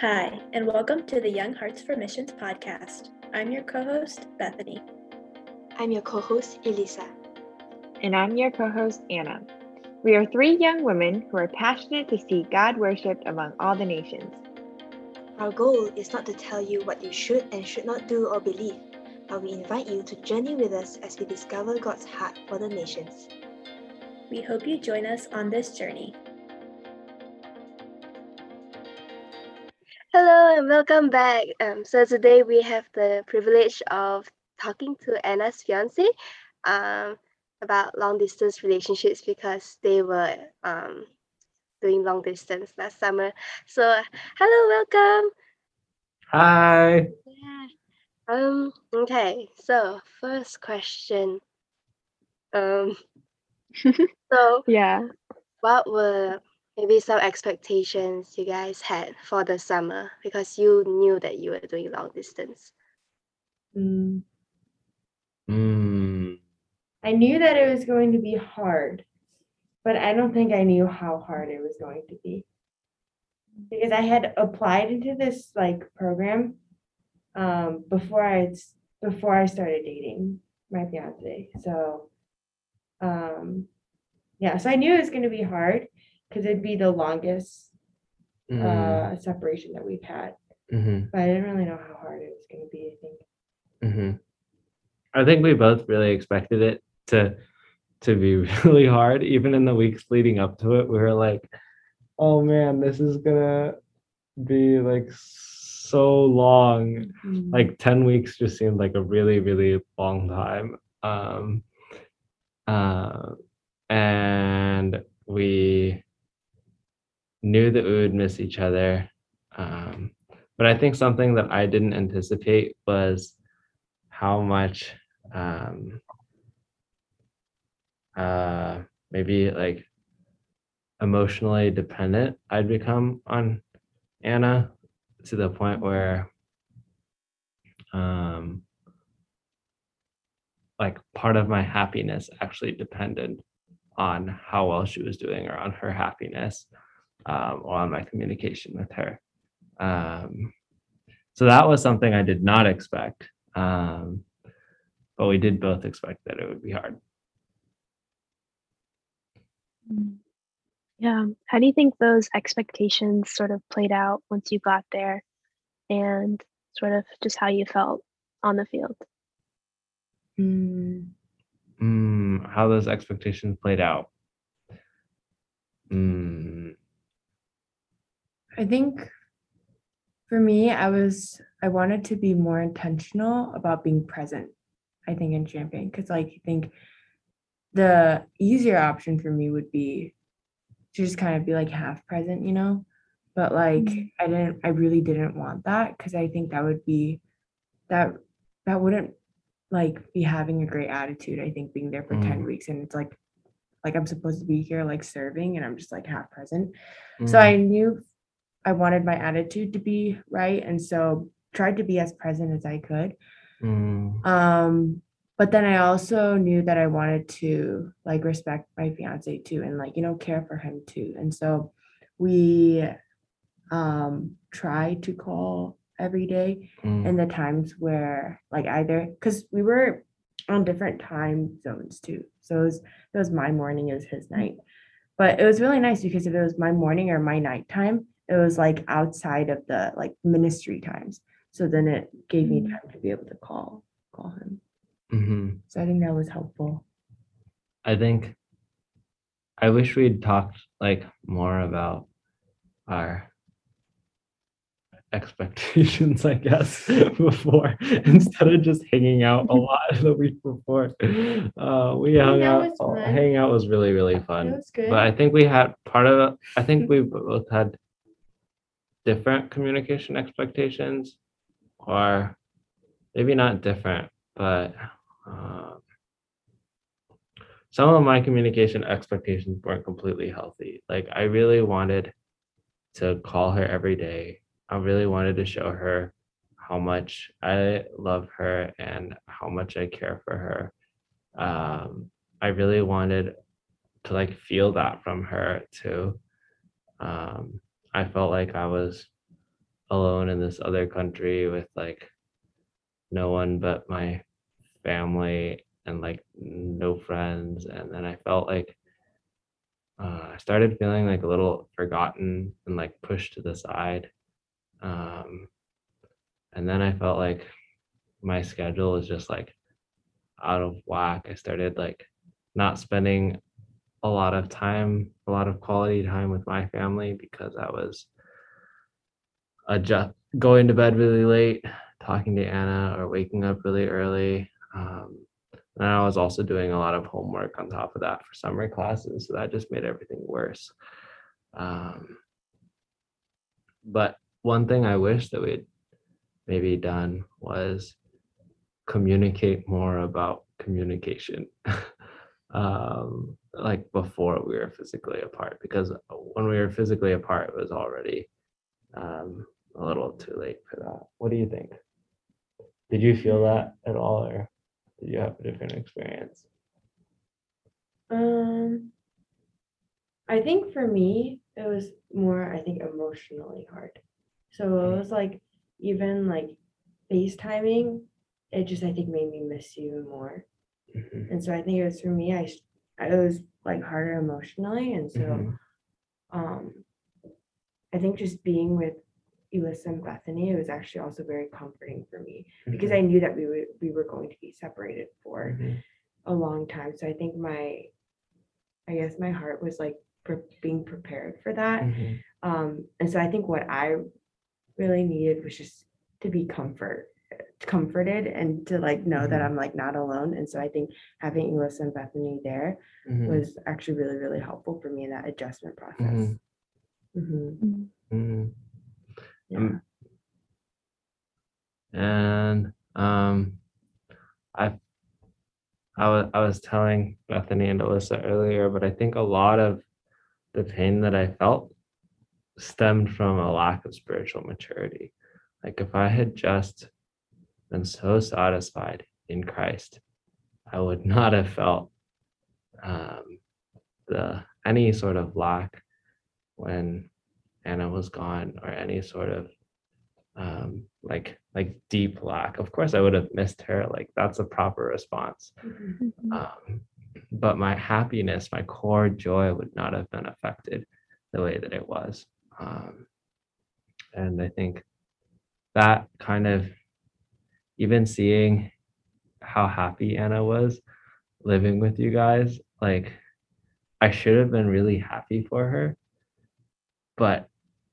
Hi, and welcome to the Young Hearts for Missions podcast. I'm your co host, Bethany. I'm your co host, Elisa. And I'm your co host, Anna. We are three young women who are passionate to see God worshipped among all the nations. Our goal is not to tell you what you should and should not do or believe, but we invite you to journey with us as we discover God's heart for the nations. We hope you join us on this journey. Hello welcome back. Um, so today we have the privilege of talking to Anna's fiance um, about long distance relationships because they were um, doing long distance last summer. So hello, welcome. Hi. Yeah. Um. Okay. So first question. Um. so Yeah. what were maybe some expectations you guys had for the summer because you knew that you were doing long distance? Mm, Mm, I knew that it was going to be hard, but I don't think I knew how hard it was going to be. Because I had applied into this like program um before I s- before I started dating my fiance. So um yeah, so I knew it was going to be hard because it'd be the longest mm, uh separation that we've had. mhm, But I didn't really know how hard it was going to be, I think. mhm. I think we both really expected it to to be really hard. Even in the weeks leading up to it, we were like, "Oh man, this is gonna be like so long." Like ten weeks just seemed like a really, really long time. Um, uh, and we knew that we would miss each other. Um, but I think something that I didn't anticipate was how much um, uh, maybe like emotionally dependent I'd become on Anna to the point where um, like part of my happiness actually depended on how well she was doing or on her happiness um, or on my communication with her. Um, so that was something I did not expect. Um, but we did both expect that it would be hard. Yeah. How do you think those expectations sort of played out once you got there and sort of just how you felt on the field? Mm, Mm, how those expectations played out. Mm, I think for me, I was I wanted to be more intentional about being present. I think in champion because like I think the easier option for me would be to just kind of be like half present, you know. But like I didn't, I really didn't want that because I think that would be that that wouldn't like be having a great attitude. I think being there for ten Mm. weeks and it's like like I'm supposed to be here like serving and I'm just like half present. So I knew I wanted my attitude to be right. And so tried to be as present as I could. mm, Um, but then I also knew that I wanted to like respect my fiance too and like, you know, care for him too. And so we um try to call every day mm, and the times where like either because we were on different time zones too. So it was it was my morning, it was his night. But it was really nice because if it was my morning or my nighttime, it was like outside of the like ministry times. So then it gave me time to be able to call call him. mhm. So I think that was helpful. I think I wish we'd talked like more about our expectations, I guess, before instead of just hanging out a lot the week before. Uh, we hung out out. was fun. Hanging out was really really It fun. was good. But I think we had part of it. I think we both had different communication expectations, or maybe not different, but. Um, some of my communication expectations weren't completely healthy. Like I really wanted to call her every day. I really wanted to show her how much I love her and how much I care for her. Um, I really wanted to like feel that from her too. Um, I felt like I was alone in this other country with like no one but my family and like no friends. And then i felt like uh, i started feeling like a little forgotten and like pushed to the side. Um, and then i felt like my schedule was just like out of whack. I started like not spending a lot of time a lot of quality time with my family because i was adjust going to bed really late talking to anna or waking up really early um, and I was also doing a lot of homework on top of that for summer classes. So that just made everything worse. Um, but one thing I wish that we'd maybe done was communicate more about communication. um, like before we were physically apart, because when we were physically apart, it was already um, a little too late for that. What do you think? Did you feel that at all, or? Did you have a different experience? Um, I think for me, it was more, I think, emotionally hard. So it was like, even like FaceTiming, it just, I think, made me miss you more. Mhm, And so I think it was for me, I- it was like harder emotionally. And so, mhm, um, I think just being with Elissa and Bethany, it was actually also very comforting for me because mhm, I knew that we would, we were going to be separated for mhm, a long time. So I think my, I guess my heart was like pre- being prepared for that. mhm, Um, and so I think what I really needed was just to be comfort, comforted and to like know that Mhm. I'm like not alone. And so I think having Elissa and Bethany there mhm, was actually really, really helpful for me in that adjustment process. Mhm. Mhm, Mm, mhm. Yeah. Um, And um, I I was I was telling Bethany and Alyssa earlier, but I think a lot of the pain that I felt stemmed from a lack of spiritual maturity. Like if I had just been so satisfied in Christ, I would not have felt um, the any sort of lack when Anna was gone or any sort of um, like like deep lack. Of course, I would have missed her. Like that's a proper response. Mhm, mhm, Um, but my happiness, my core joy would not have been affected the way that it was. Um, and I think that kind of even seeing how happy Anna was living with you guys, like I should have been really happy for her, but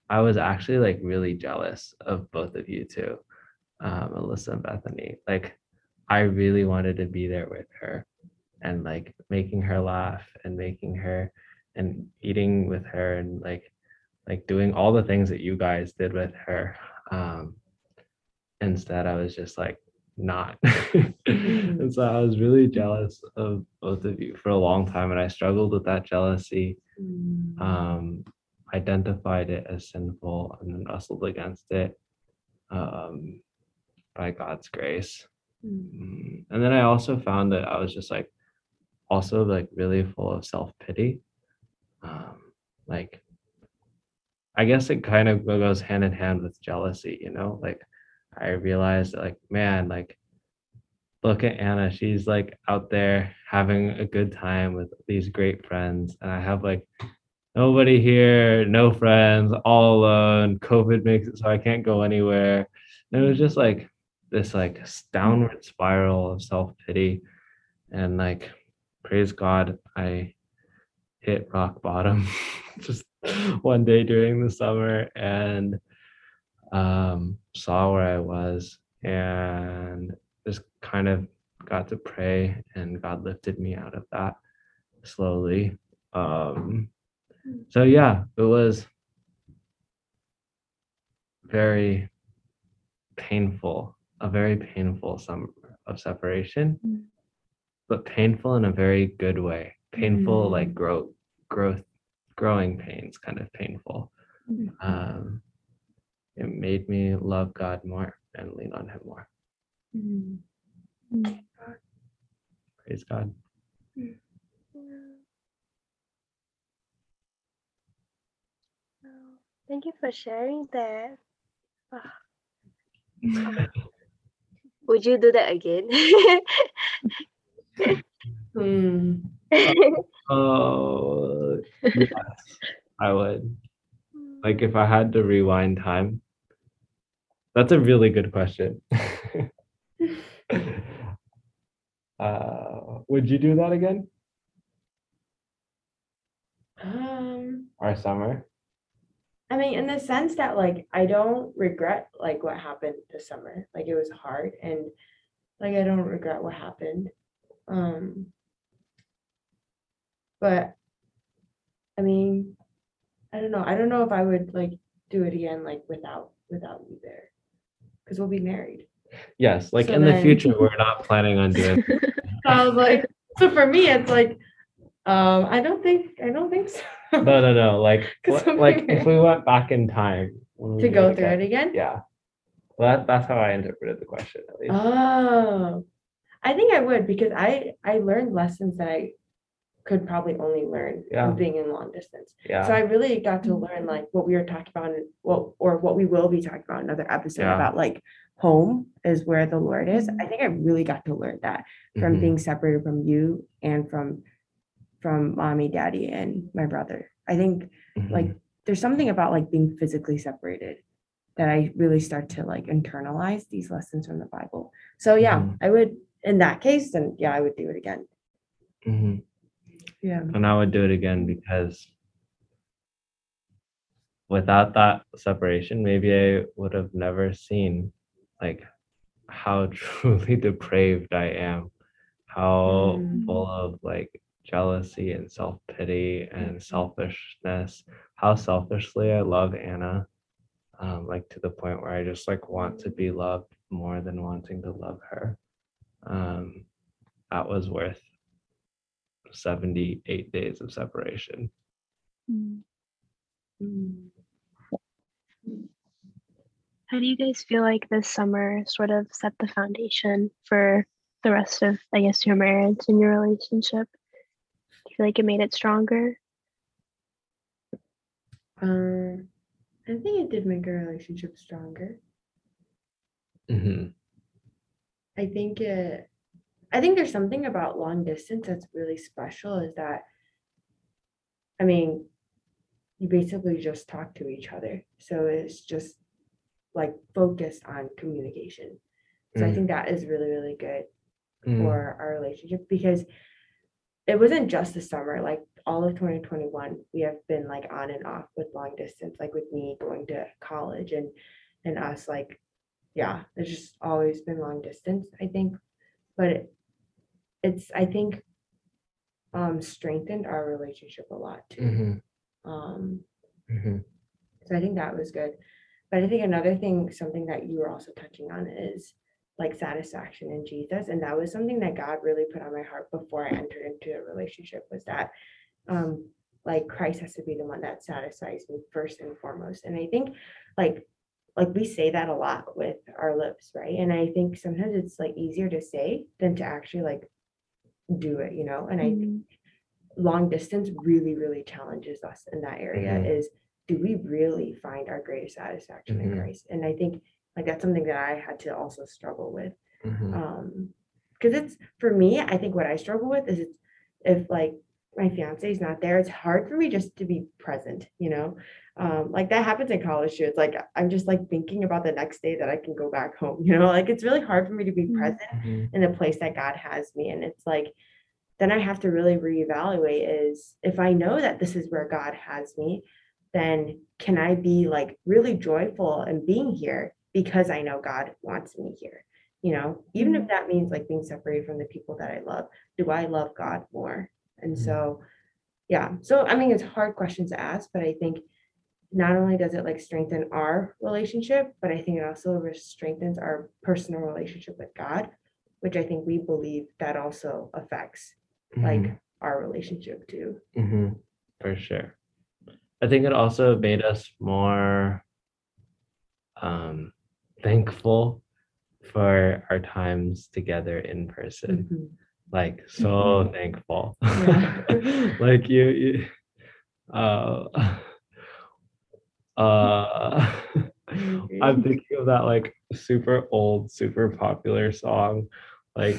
I was actually like really jealous of both of you too, um, Alyssa and Bethany. Like I really wanted to be there with her and like making her laugh and making her and eating with her and like like doing all the things that you guys did with her. Um, instead, I was just like not. and so I was really jealous of both of you for a long time, and I struggled with that jealousy. mhm, Um, identified it as sinful and then wrestled against it um, by God's grace. mhm, Mm, And then I also found that I was just like also like really full of self pity. Um, like, I guess it kind of goes hand in hand with jealousy, you know? Like, I realized like, man, like, look at Anna. She's like out there having a good time with these great friends. And I have like nobody here, no friends, all alone. COVID makes it so I can't go anywhere. And it was just like this like downward spiral of self-pity. And like praise God, I hit rock bottom just one day during the summer and um saw where I was and just kind of got to pray and God lifted me out of that slowly. Um so yeah, it was very painful, a very painful summer of separation, Mm. but painful in a very good way. Painful, like Mm. growth, growth, growing pains, kind of painful. Mhm. Um, it made me love God more and lean on Him more. mm. Praise God. Thank you for sharing that. Would you do that again? Hmm. Oh, yes, I would. Like if I had to rewind time. That's a really good question. uh, would you do that again? Um, Our summer? I mean, in the sense that like I don't regret like what happened this summer. Like it was hard and like I don't regret what happened. Um but I mean, I don't know. I don't know if I would like do it again like without without you there. Cuz we'll be married. Yes, like So in the future, we're not planning on doing. So I was like so for me it's like um I don't think I don't think so. No, no, no. Like, what- like if we went back in time to go through again- it again. Yeah. Well, that, that's how I interpreted the question. At least. Oh, I think I would because I I learned lessons that I could probably only learn Yeah. from being in long distance. yeah. So I really got to learn like what we were talking about, in- well, or what we will be talking about in another episode Yeah. about like home is where the Lord is. I think I really got to learn that from Mhm. being separated from you and from from mommy, daddy, and my brother. I think like Mhm. there's something about like being physically separated that I really start to like internalize these lessons from the Bible. So yeah, Mhm. I would in that case, then yeah, I would do it again. Yeah. and I would do it again because without that separation, maybe I would have never seen like how truly depraved I am, how Mm. full of like jealousy and self pity and selfishness, how selfishly I love Anna, um, like to the point where I just like want to be loved more than wanting to love her. Um, that was worth 78 days of separation. Mm. Mm. How do you guys feel like this summer sort of set the foundation for the rest of, I guess, your marriage and your relationship? Do you feel like it made it stronger? Um, I think it did make our relationship stronger. Mhm. I think it I think there's something about long distance that's really special is that I mean you basically just talk to each other. So it's just like focused on communication. So I Mm. think that is really, really good Mm. for our relationship because it wasn't just the summer like all of 2021 we have been like on and off with long distance like with me going to college and and us like yeah it's just always been long distance i think but it, it's i think um strengthened our relationship a lot too Mhm. um Mhm. so I think that was good. But I think another thing, something that you were also touching on is like satisfaction in Jesus. And that was something that God really put on my heart before I entered into a relationship was that um like Christ has to be the one that satisfies me first and foremost. And I think like like we say that a lot with our lips, right? And I think sometimes it's like easier to say than to actually like do it, you know? And I Mm. long distance really really challenges us in that area Mhm. is do we really find our greatest satisfaction in Mhm. christ and i think like that's something that i had to also struggle with Mhm. um because it's for me i think what i struggle with is it's if like my fiance is not there it's hard for me just to be present you know um like that happens in college too it's like i'm just like thinking about the next day that i can go back home you know like it's really hard for me to be Mhm. present Mhm. in the place that God has me. And it's like, then I have to really reevaluate is if I know that this is where God has me, then can I be like really joyful in being here because I know God wants me here? You know, even if that means like being separated from the people that I love, do I love God more? And so, yeah. So, I mean, it's hard questions to ask, but I think not only does it like strengthen our relationship, but I think it also strengthens our personal relationship with God, which I think we believe that also affects like Mhm. our relationship too. Mhm. For sure. I think it also made us more um, thankful for our times together in person. Like so thankful. Yeah. like you, you uh, uh, I'm thinking of that like super old, super popular song, like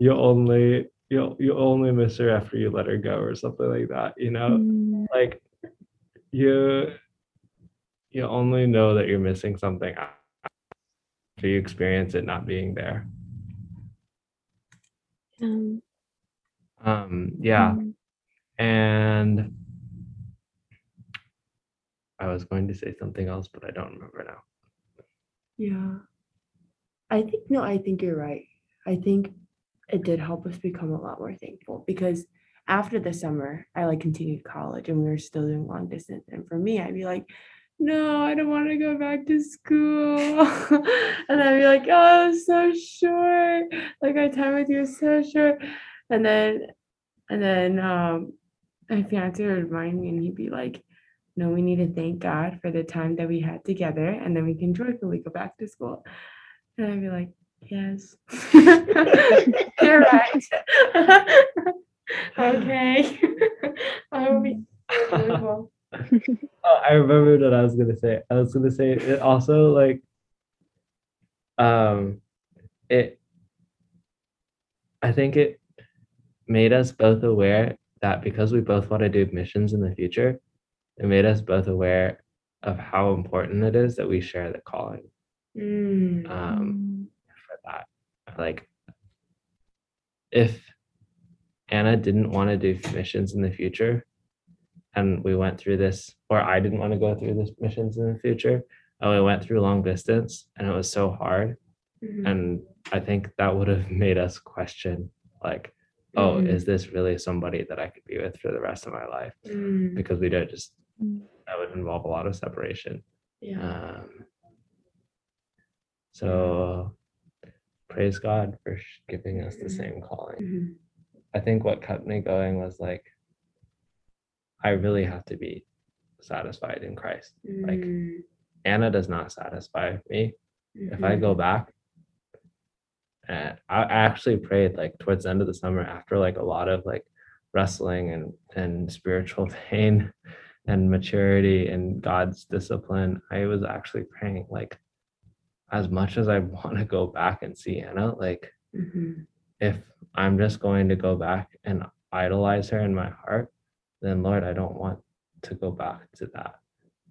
you only you you only miss her after you let her go or something like that. You know, Mm, like you you only know that you're missing something after you experience it not being there. Um, Um, yeah, mm, and I was going to say something else, but I don't remember now. Yeah. I think, no, I think you're right. I think it did help us become a lot more thankful because after the summer, I like continued college and we were still doing long distance. And for me, I'd be like, no, I don't want to go back to school. and I'd be like, oh, so short. Like my time with you is so short. And then, and then, um, my fiance would remind me and he'd be like, no, we need to thank God for the time that we had together, and then we can joyfully go back to school. And I'd be like, yes, you're right. okay, I will be. Oh, I remembered what I was gonna say. I was gonna say it also like um it I think it made us both aware that because we both want to do missions in the future, it made us both aware of how important it is that we share the calling Mm, um for that. Like if Anna didn't want to do missions in the future and we went through this or I didn't want to go through this missions in the future and we went through long distance and it was so hard mhm, and I think that would have made us question like oh Mhm. is this really somebody that I could be with for the rest of my life mm, because we don't just Mm. that would involve a lot of separation yeah. um, so praise God for giving us the Mhm. same calling. mhm, I think what kept me going was like, I really have to be satisfied in Christ. Like, mm, Anna does not satisfy me. If I go back, and I I actually prayed like towards the end of the summer after like a lot of like wrestling and and spiritual pain and maturity and God's discipline. I was actually praying like, as much as I want to go back and see Anna, like mhm, if I'm just going to go back and idolize her in my heart, then Lord, I don't want to go back to that.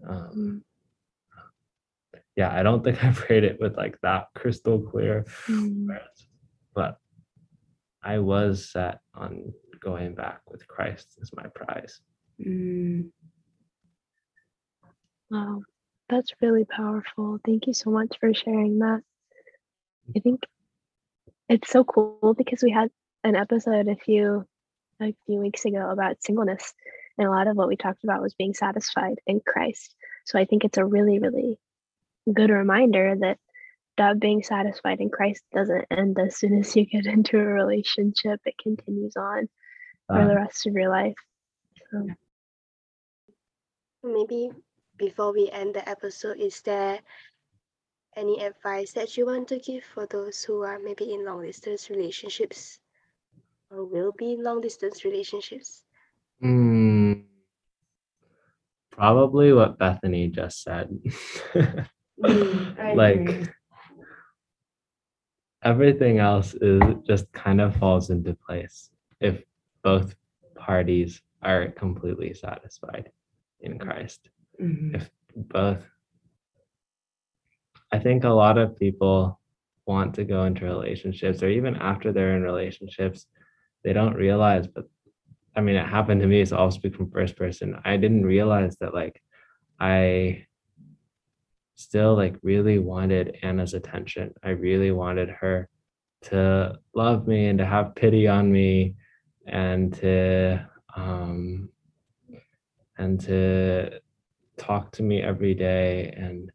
Um, yeah, I don't think I prayed it with like that crystal clear mm, words, but I was set on going back with Christ as my prize. mm. Wow, that's really powerful. Thank you so much for sharing that. I think it's so cool because we had an episode a few a few weeks ago about singleness, and a lot of what we talked about was being satisfied in Christ. So I think it's a really, really good reminder that that being satisfied in Christ doesn't end as soon as you get into a relationship. It continues on for Uh, the rest of your life. So Maybe before we end the episode, is there any advice that you want to give for those who are maybe in long distance relationships or will be in long distance relationships? mm, probably what Bethany just said. Mm, like agree. everything else is just kind of falls into place if both parties are completely satisfied in Christ. Mhm, If both I think a lot of people want to go into relationships or even after they're in relationships, they don't realize, but I mean, it happened to me, so I'll speak from first person. I didn't realize that like I still like really wanted Anna's attention. I really wanted her to love me and to have pity on me and to um and to talk to me every day and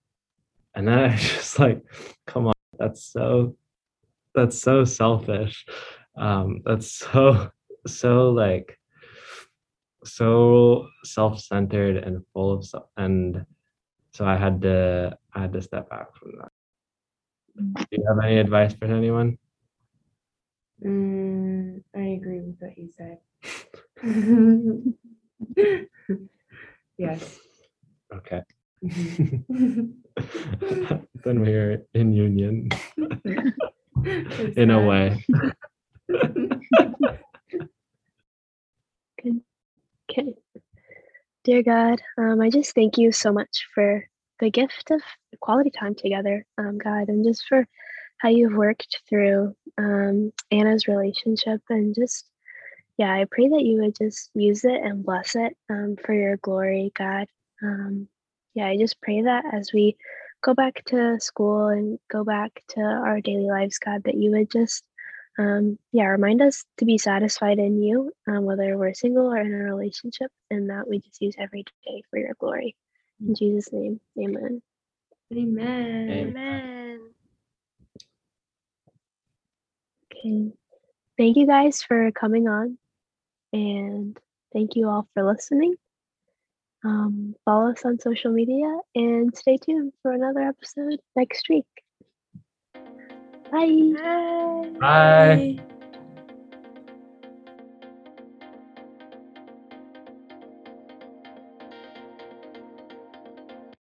and then I was just like, come on, that's so that's so selfish. Um, that's so so like so self-centered and full of self and so I had to I had to step back from that. Do you have any advice for anyone? Mm, I agree with what you said. yes. Okay. Mhm. then we're in union in a sad. Okay. Dear God, um, I just thank you so much for the gift of quality time together, um, God, and just for how you've worked through um, Anna's relationship. And just, yeah, I pray that you would just use it and bless it um, for your glory, God. Um, yeah, I just pray that as we go back to school and go back to our daily lives, God, that you would just um, yeah, remind us to be satisfied in you, um, whether we're single or in a relationship, and that we just use every day for your glory. In Jesus' name, amen. Amen. Amen. Okay. Thank you guys for coming on, and thank you all for listening. Um, follow us on social media and stay tuned for another episode next week. 拜拜拜。